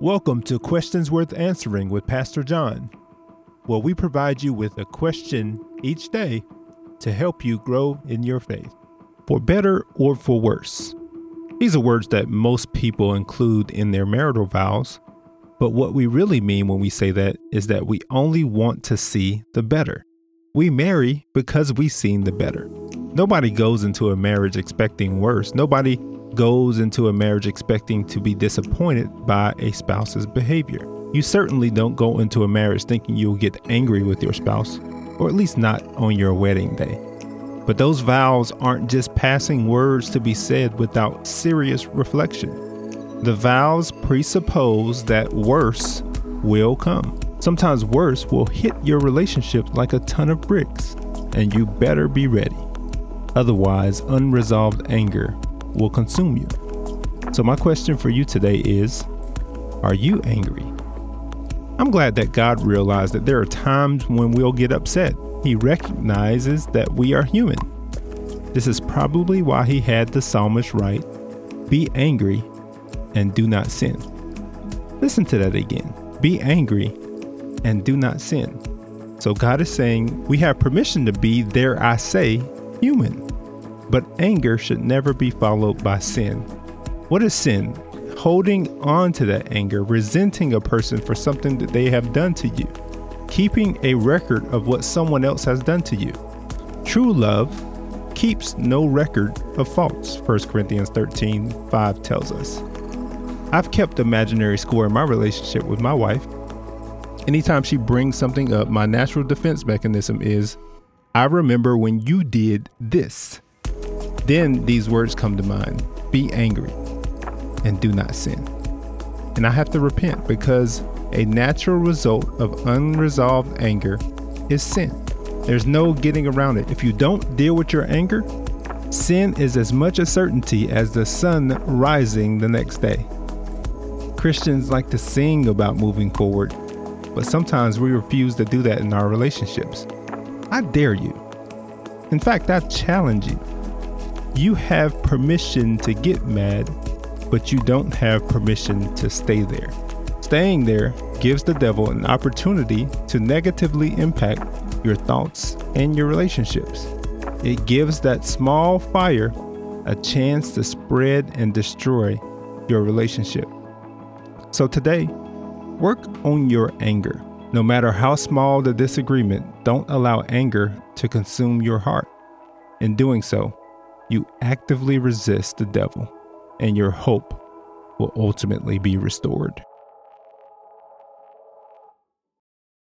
Welcome to Questions Worth Answering with Pastor John, where we provide you with a question each day to help you grow in your faith, for better or for worse. These are words that most people include in their marital vows, but what we really mean when we say that is that we only want to see the better. We marry because we've seen the better. Nobody goes into a marriage expecting worse. Nobody goes into a marriage expecting to be disappointed by a spouse's behavior. You certainly don't go into a marriage thinking you'll get angry with your spouse, or at least not on your wedding day. But those vows aren't just passing words to be said without serious reflection. The vows presuppose that worse will come. Sometimes worse will hit your relationship like a ton of bricks, and you better be ready. Otherwise, unresolved anger will consume you. So, my question for you today is Are you angry? I'm glad that God realized that there are times when we'll get upset. He recognizes that we are human. This is probably why he had the psalmist write, Be angry and do not sin. Listen to that again. Be angry and do not sin. So God is saying we have permission to be, there I say, human. But anger should never be followed by sin. What is sin? Holding on to that anger, resenting a person for something that they have done to you, keeping a record of what someone else has done to you. True love keeps no record of faults, 1 Corinthians 13 5 tells us. I've kept imaginary score in my relationship with my wife. Anytime she brings something up, my natural defense mechanism is I remember when you did this. Then these words come to mind Be angry and do not sin. And I have to repent because a natural result of unresolved anger is sin. There's no getting around it. If you don't deal with your anger, sin is as much a certainty as the sun rising the next day. Christians like to sing about moving forward, but sometimes we refuse to do that in our relationships. I dare you. In fact, I challenge you you have permission to get mad, but you don't have permission to stay there. Staying there gives the devil an opportunity to negatively impact your thoughts and your relationships. It gives that small fire a chance to spread and destroy your relationship. So today, work on your anger. No matter how small the disagreement, don't allow anger to consume your heart. In doing so, you actively resist the devil, and your hope will ultimately be restored.